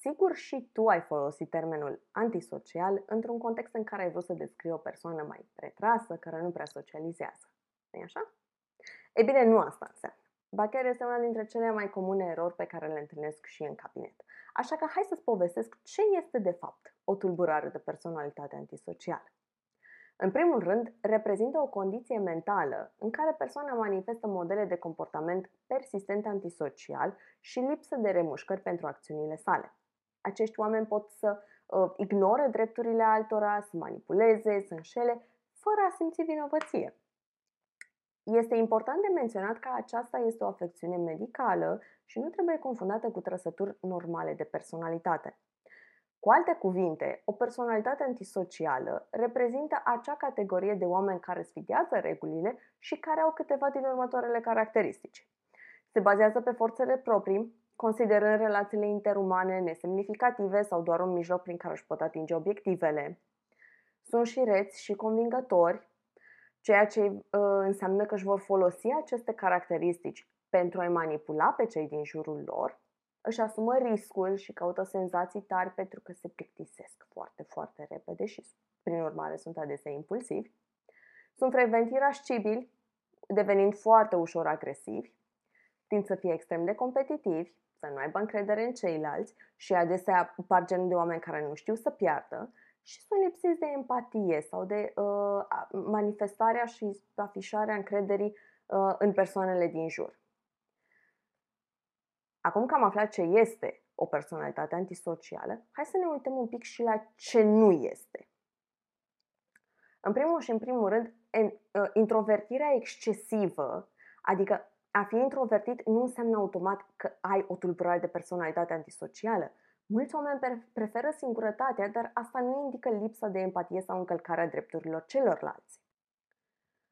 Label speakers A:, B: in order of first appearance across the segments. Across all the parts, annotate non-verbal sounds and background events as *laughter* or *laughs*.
A: Sigur și tu ai folosit termenul antisocial într-un context în care ai vrut să descrii o persoană mai retrasă, care nu prea socializează. nu așa? Ei bine, nu asta înseamnă. Ba chiar este una dintre cele mai comune erori pe care le întâlnesc și în cabinet. Așa că hai să-ți povestesc ce este de fapt o tulburare de personalitate antisocială. În primul rând, reprezintă o condiție mentală în care persoana manifestă modele de comportament persistent antisocial și lipsă de remușcări pentru acțiunile sale. Acești oameni pot să uh, ignore drepturile altora, să manipuleze, să înșele, fără a simți vinovăție. Este important de menționat că aceasta este o afecțiune medicală și nu trebuie confundată cu trăsături normale de personalitate. Cu alte cuvinte, o personalitate antisocială reprezintă acea categorie de oameni care sfidează regulile și care au câteva din următoarele caracteristici. Se bazează pe forțele proprii, considerând relațiile interumane nesemnificative sau doar un mijloc prin care își pot atinge obiectivele. Sunt și reți și convingători, ceea ce uh, înseamnă că își vor folosi aceste caracteristici pentru a-i manipula pe cei din jurul lor, își asumă riscul și caută senzații tari pentru că se plictisesc foarte, foarte repede și, prin urmare, sunt adesea impulsivi. Sunt frecvent irascibili, devenind foarte ușor agresivi, tind să fie extrem de competitivi, să nu aibă încredere în ceilalți și adesea par genul de oameni care nu știu să piardă și sunt lipsiți de empatie sau de uh, manifestarea și afișarea încrederii uh, în persoanele din jur. Acum că am aflat ce este o personalitate antisocială, hai să ne uităm un pic și la ce nu este. În primul și în primul rând, uh, introvertirea excesivă, adică a fi introvertit nu înseamnă automat că ai o tulburare de personalitate antisocială. Mulți oameni preferă singurătatea, dar asta nu indică lipsa de empatie sau încălcarea drepturilor celorlalți.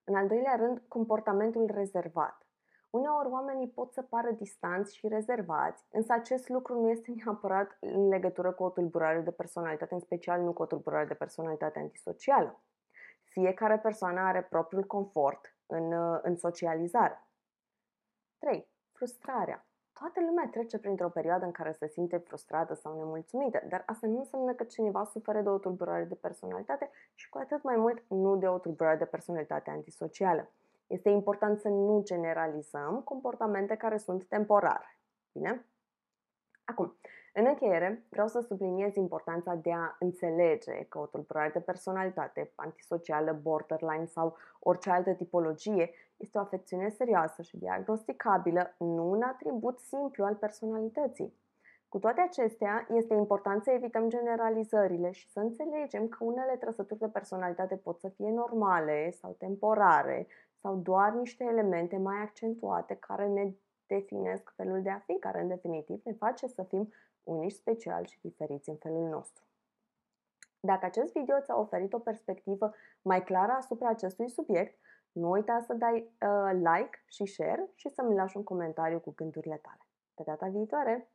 A: În al doilea rând, comportamentul rezervat. Uneori oamenii pot să pară distanți și rezervați, însă acest lucru nu este *laughs* neapărat în legătură cu o tulburare de personalitate, în special nu cu o tulburare de personalitate antisocială. Fiecare persoană are propriul confort în, în socializare. 3. Frustrarea. Toată lumea trece printr-o perioadă în care se simte frustrată sau nemulțumită, dar asta nu înseamnă că cineva suferă de o tulburare de personalitate și cu atât mai mult nu de o tulburare de personalitate antisocială. Este important să nu generalizăm comportamente care sunt temporare. Bine? Acum, în încheiere, vreau să subliniez importanța de a înțelege că o tulburare de personalitate, antisocială, borderline sau orice altă tipologie este o afecțiune serioasă și diagnosticabilă, nu un atribut simplu al personalității. Cu toate acestea, este important să evităm generalizările și să înțelegem că unele trăsături de personalitate pot să fie normale sau temporare sau doar niște elemente mai accentuate care ne definesc felul de a fi, care în definitiv ne face să fim unici, speciali și diferiți în felul nostru. Dacă acest video ți-a oferit o perspectivă mai clară asupra acestui subiect, nu uita să dai uh, like și share și să-mi lași un comentariu cu gândurile tale. Pe data viitoare!